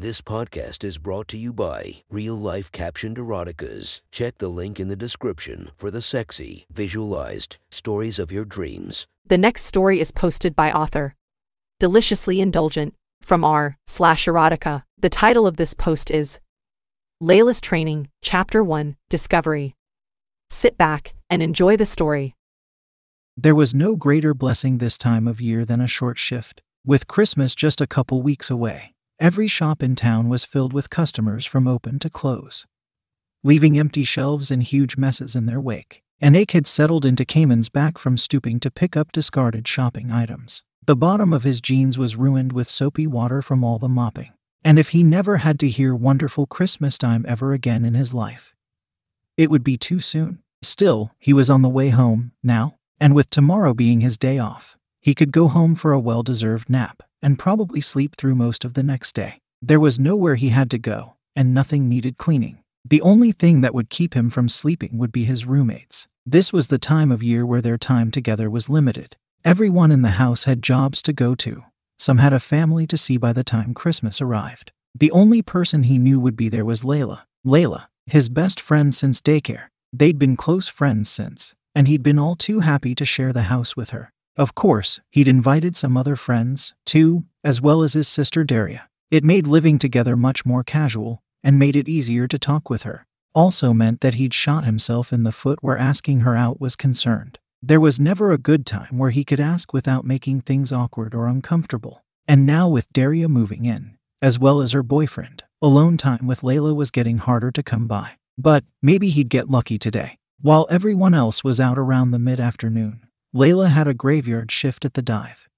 This podcast is brought to you by Real Life Captioned Eroticas. Check the link in the description for the sexy, visualized stories of your dreams. The next story is posted by author Deliciously Indulgent from r slash erotica. The title of this post is Layla's Training, Chapter 1 Discovery. Sit back and enjoy the story. There was no greater blessing this time of year than a short shift. With Christmas just a couple weeks away, every shop in town was filled with customers from open to close, leaving empty shelves and huge messes in their wake. An ache had settled into Cayman's back from stooping to pick up discarded shopping items. The bottom of his jeans was ruined with soapy water from all the mopping. And if he never had to hear wonderful Christmas time ever again in his life, it would be too soon. Still, he was on the way home, now, and with tomorrow being his day off, he could go home for a well deserved nap and probably sleep through most of the next day. There was nowhere he had to go, and nothing needed cleaning. The only thing that would keep him from sleeping would be his roommates. This was the time of year where their time together was limited. Everyone in the house had jobs to go to. Some had a family to see by the time Christmas arrived. The only person he knew would be there was Layla. Layla, his best friend since daycare. They'd been close friends since, and he'd been all too happy to share the house with her. Of course, he'd invited some other friends, too, as well as his sister Daria. It made living together much more casual, and made it easier to talk with her. Also meant that he'd shot himself in the foot where asking her out was concerned. There was never a good time where he could ask without making things awkward or uncomfortable. And now, with Daria moving in, as well as her boyfriend, alone time with Layla was getting harder to come by. But maybe he'd get lucky today. While everyone else was out around the mid afternoon, Layla had a graveyard shift at the dive,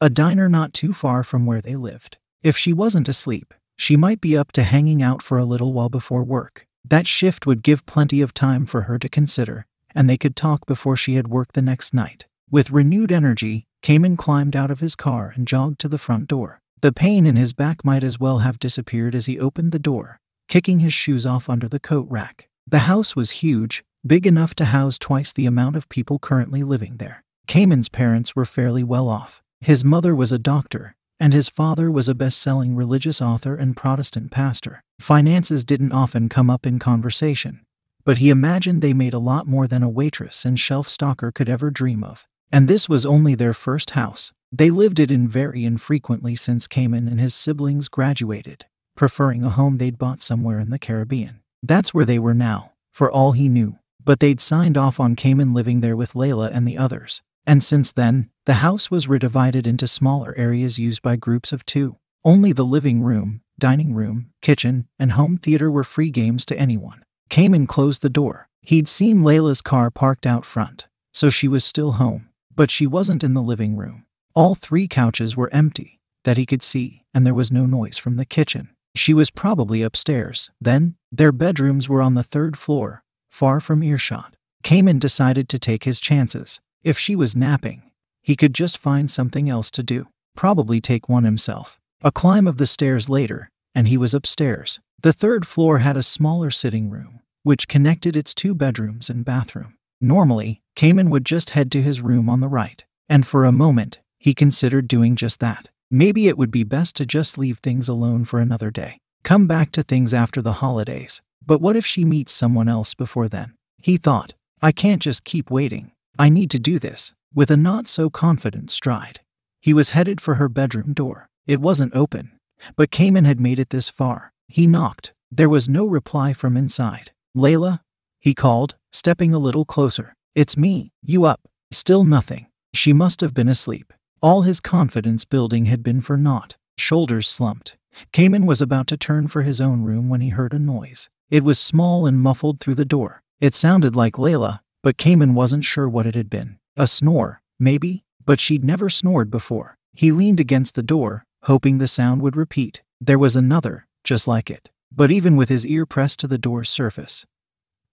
a diner not too far from where they lived. If she wasn't asleep, she might be up to hanging out for a little while before work. That shift would give plenty of time for her to consider, and they could talk before she had work the next night. With renewed energy, Cayman climbed out of his car and jogged to the front door. The pain in his back might as well have disappeared as he opened the door, kicking his shoes off under the coat rack. The house was huge, big enough to house twice the amount of people currently living there. Cayman's parents were fairly well off. His mother was a doctor, and his father was a best selling religious author and Protestant pastor. Finances didn't often come up in conversation, but he imagined they made a lot more than a waitress and shelf stalker could ever dream of. And this was only their first house. They lived it in very infrequently since Cayman and his siblings graduated, preferring a home they'd bought somewhere in the Caribbean. That's where they were now, for all he knew. But they'd signed off on Cayman living there with Layla and the others. And since then, the house was redivided into smaller areas used by groups of two. Only the living room, dining room, kitchen, and home theater were free games to anyone. Cayman closed the door. He'd seen Layla's car parked out front, so she was still home. But she wasn't in the living room. All three couches were empty, that he could see, and there was no noise from the kitchen. She was probably upstairs. Then, their bedrooms were on the third floor, far from earshot. Cayman decided to take his chances. If she was napping, he could just find something else to do, probably take one himself. A climb of the stairs later, and he was upstairs. The third floor had a smaller sitting room, which connected its two bedrooms and bathroom. Normally, Cayman would just head to his room on the right, and for a moment, he considered doing just that. Maybe it would be best to just leave things alone for another day. Come back to things after the holidays. But what if she meets someone else before then? He thought, I can't just keep waiting. I need to do this. With a not so confident stride, he was headed for her bedroom door. It wasn't open, but Cayman had made it this far. He knocked. There was no reply from inside. Layla? He called, stepping a little closer. It's me. You up? Still nothing. She must have been asleep. All his confidence building had been for naught. Shoulders slumped. Cayman was about to turn for his own room when he heard a noise. It was small and muffled through the door. It sounded like Layla, but Cayman wasn't sure what it had been. A snore, maybe, but she'd never snored before. He leaned against the door, hoping the sound would repeat. There was another, just like it. But even with his ear pressed to the door's surface,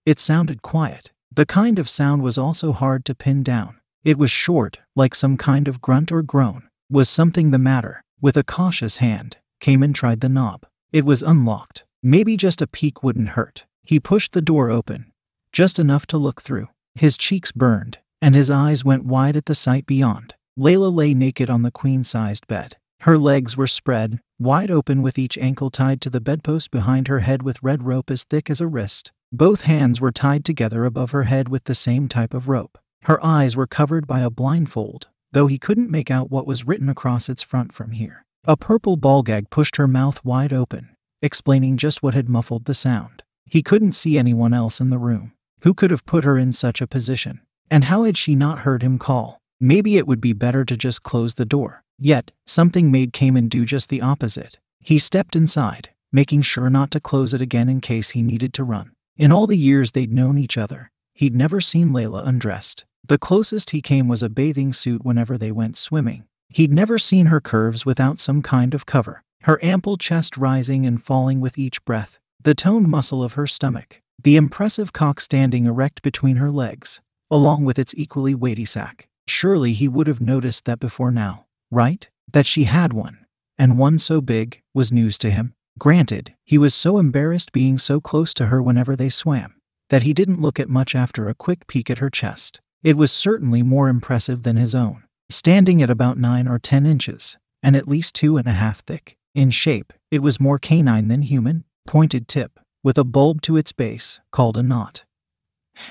it sounded quiet. The kind of sound was also hard to pin down. It was short, like some kind of grunt or groan. Was something the matter? With a cautious hand, Cayman tried the knob. It was unlocked. Maybe just a peek wouldn't hurt. He pushed the door open, just enough to look through. His cheeks burned, and his eyes went wide at the sight beyond. Layla lay naked on the queen sized bed. Her legs were spread, wide open with each ankle tied to the bedpost behind her head with red rope as thick as a wrist. Both hands were tied together above her head with the same type of rope. Her eyes were covered by a blindfold, though he couldn't make out what was written across its front from here. A purple ball gag pushed her mouth wide open, explaining just what had muffled the sound. He couldn't see anyone else in the room. Who could have put her in such a position? And how had she not heard him call? Maybe it would be better to just close the door. Yet, something made Cayman do just the opposite. He stepped inside, making sure not to close it again in case he needed to run. In all the years they'd known each other, he'd never seen Layla undressed. The closest he came was a bathing suit whenever they went swimming. He'd never seen her curves without some kind of cover, her ample chest rising and falling with each breath, the toned muscle of her stomach, the impressive cock standing erect between her legs, along with its equally weighty sack. Surely he would have noticed that before now, right? That she had one, and one so big, was news to him. Granted, he was so embarrassed being so close to her whenever they swam, that he didn't look at much after a quick peek at her chest. It was certainly more impressive than his own, standing at about nine or ten inches, and at least two and a half thick. In shape, it was more canine than human, pointed tip, with a bulb to its base, called a knot.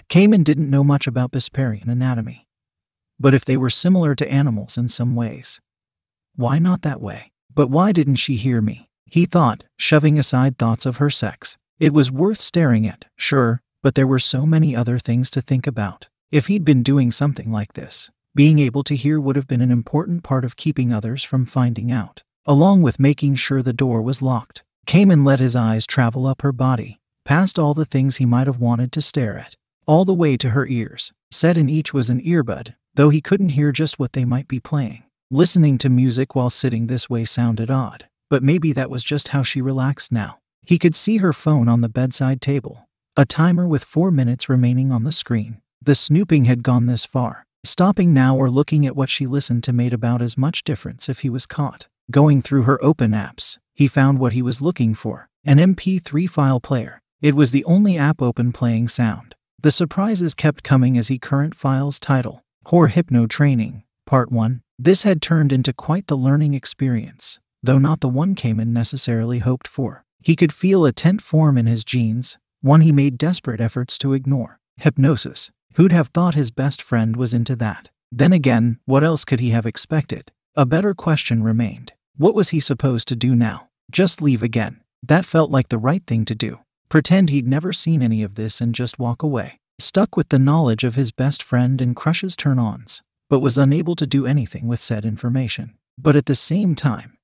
Cayman didn't know much about Besparian anatomy. But if they were similar to animals in some ways, why not that way? But why didn't she hear me? He thought, shoving aside thoughts of her sex. It was worth staring at, sure, but there were so many other things to think about. If he'd been doing something like this, being able to hear would have been an important part of keeping others from finding out, along with making sure the door was locked. Cayman let his eyes travel up her body, past all the things he might have wanted to stare at, all the way to her ears. Set in each was an earbud, though he couldn't hear just what they might be playing. Listening to music while sitting this way sounded odd, but maybe that was just how she relaxed now. He could see her phone on the bedside table, a timer with four minutes remaining on the screen. The snooping had gone this far. Stopping now or looking at what she listened to made about as much difference if he was caught. Going through her open apps, he found what he was looking for an MP3 file player. It was the only app open playing sound. The surprises kept coming as he current file's title, Whore Hypno Training, Part 1. This had turned into quite the learning experience, though not the one Cayman necessarily hoped for. He could feel a tent form in his jeans, one he made desperate efforts to ignore. Hypnosis. Who'd have thought his best friend was into that? Then again, what else could he have expected? A better question remained. What was he supposed to do now? Just leave again. That felt like the right thing to do. Pretend he'd never seen any of this and just walk away. Stuck with the knowledge of his best friend and Crush's turn ons, but was unable to do anything with said information. But at the same time,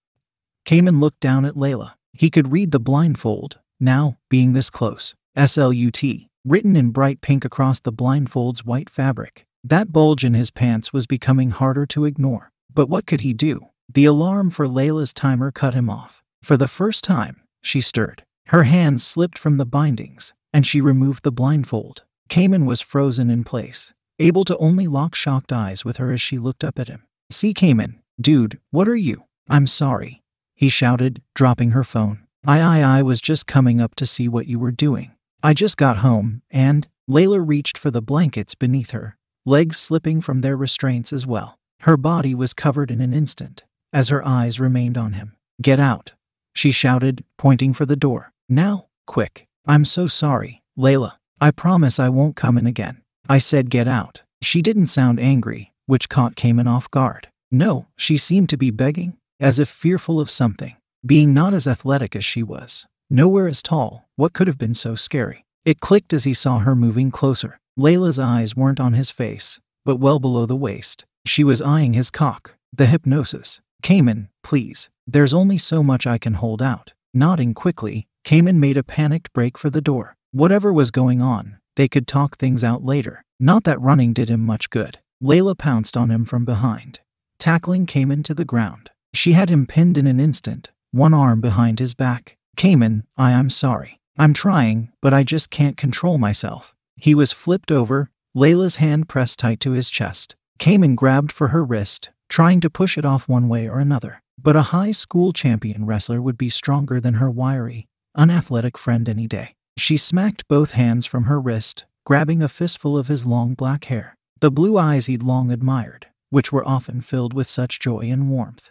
Cayman looked down at Layla. He could read the blindfold, now, being this close. SLUT written in bright pink across the blindfold's white fabric. That bulge in his pants was becoming harder to ignore. But what could he do? The alarm for Layla's timer cut him off. For the first time, she stirred. Her hands slipped from the bindings, and she removed the blindfold. Cayman was frozen in place, able to only lock shocked eyes with her as she looked up at him. See, Cayman, dude, what are you? I'm sorry, he shouted, dropping her phone. I, I, I was just coming up to see what you were doing. I just got home, and Layla reached for the blankets beneath her, legs slipping from their restraints as well. Her body was covered in an instant, as her eyes remained on him. Get out, she shouted, pointing for the door. Now, quick. I'm so sorry, Layla. I promise I won't come in again. I said get out. She didn't sound angry, which caught Cayman off guard. No, she seemed to be begging, as if fearful of something. Being not as athletic as she was, Nowhere as tall, what could have been so scary? It clicked as he saw her moving closer. Layla's eyes weren't on his face, but well below the waist. She was eyeing his cock. The hypnosis. Cayman, please. There's only so much I can hold out. Nodding quickly, Cayman made a panicked break for the door. Whatever was going on, they could talk things out later. Not that running did him much good. Layla pounced on him from behind, tackling Cayman to the ground. She had him pinned in an instant, one arm behind his back. Cayman, I am sorry. I'm trying, but I just can't control myself. He was flipped over, Layla's hand pressed tight to his chest. Cayman grabbed for her wrist, trying to push it off one way or another. But a high school champion wrestler would be stronger than her wiry, unathletic friend any day. She smacked both hands from her wrist, grabbing a fistful of his long black hair. The blue eyes he'd long admired, which were often filled with such joy and warmth,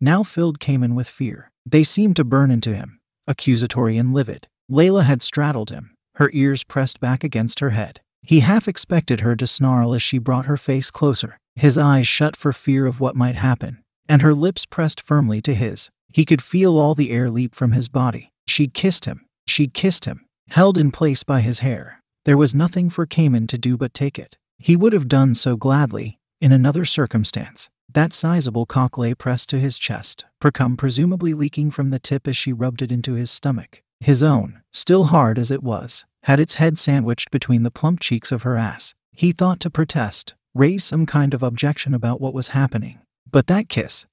now filled Cayman with fear. They seemed to burn into him, accusatory and livid. Layla had straddled him, her ears pressed back against her head. He half expected her to snarl as she brought her face closer, his eyes shut for fear of what might happen, and her lips pressed firmly to his. He could feel all the air leap from his body. She'd kissed him. She'd kissed him, held in place by his hair. There was nothing for Cayman to do but take it. He would have done so gladly, in another circumstance. That sizable cock lay pressed to his chest, precum presumably leaking from the tip as she rubbed it into his stomach. His own, still hard as it was, had its head sandwiched between the plump cheeks of her ass. He thought to protest, raise some kind of objection about what was happening. But that kiss.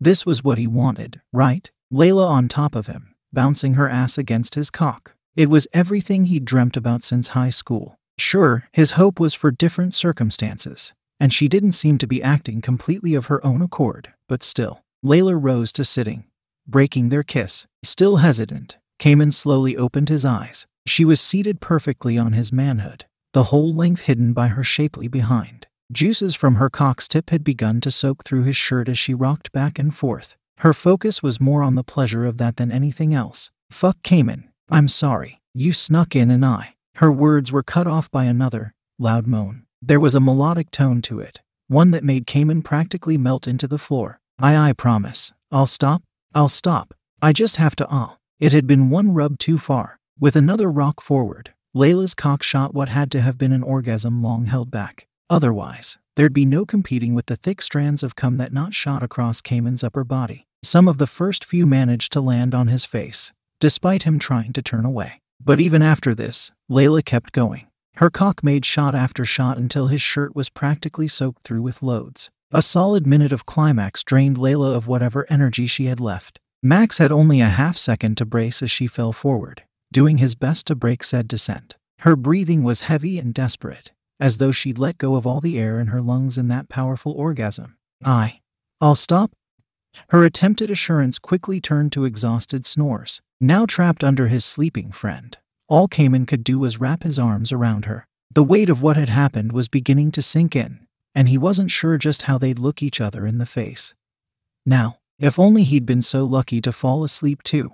This was what he wanted, right? Layla on top of him, bouncing her ass against his cock. It was everything he'd dreamt about since high school. Sure, his hope was for different circumstances, and she didn't seem to be acting completely of her own accord, but still. Layla rose to sitting, breaking their kiss. Still hesitant, Cayman slowly opened his eyes. She was seated perfectly on his manhood, the whole length hidden by her shapely behind. Juices from her cock's tip had begun to soak through his shirt as she rocked back and forth. Her focus was more on the pleasure of that than anything else. Fuck Cayman. I'm sorry. You snuck in and I. Her words were cut off by another, loud moan. There was a melodic tone to it, one that made Cayman practically melt into the floor. I I promise. I'll stop. I'll stop. I just have to ah. It had been one rub too far. With another rock forward, Layla's cock shot what had to have been an orgasm long held back. Otherwise, there'd be no competing with the thick strands of cum that not shot across Cayman's upper body. Some of the first few managed to land on his face, despite him trying to turn away. But even after this, Layla kept going. Her cock made shot after shot until his shirt was practically soaked through with loads. A solid minute of climax drained Layla of whatever energy she had left. Max had only a half second to brace as she fell forward, doing his best to break said descent. Her breathing was heavy and desperate, as though she'd let go of all the air in her lungs in that powerful orgasm. I. I'll stop. Her attempted assurance quickly turned to exhausted snores. Now trapped under his sleeping friend, all Cayman could do was wrap his arms around her. The weight of what had happened was beginning to sink in, and he wasn't sure just how they'd look each other in the face. Now, if only he'd been so lucky to fall asleep too.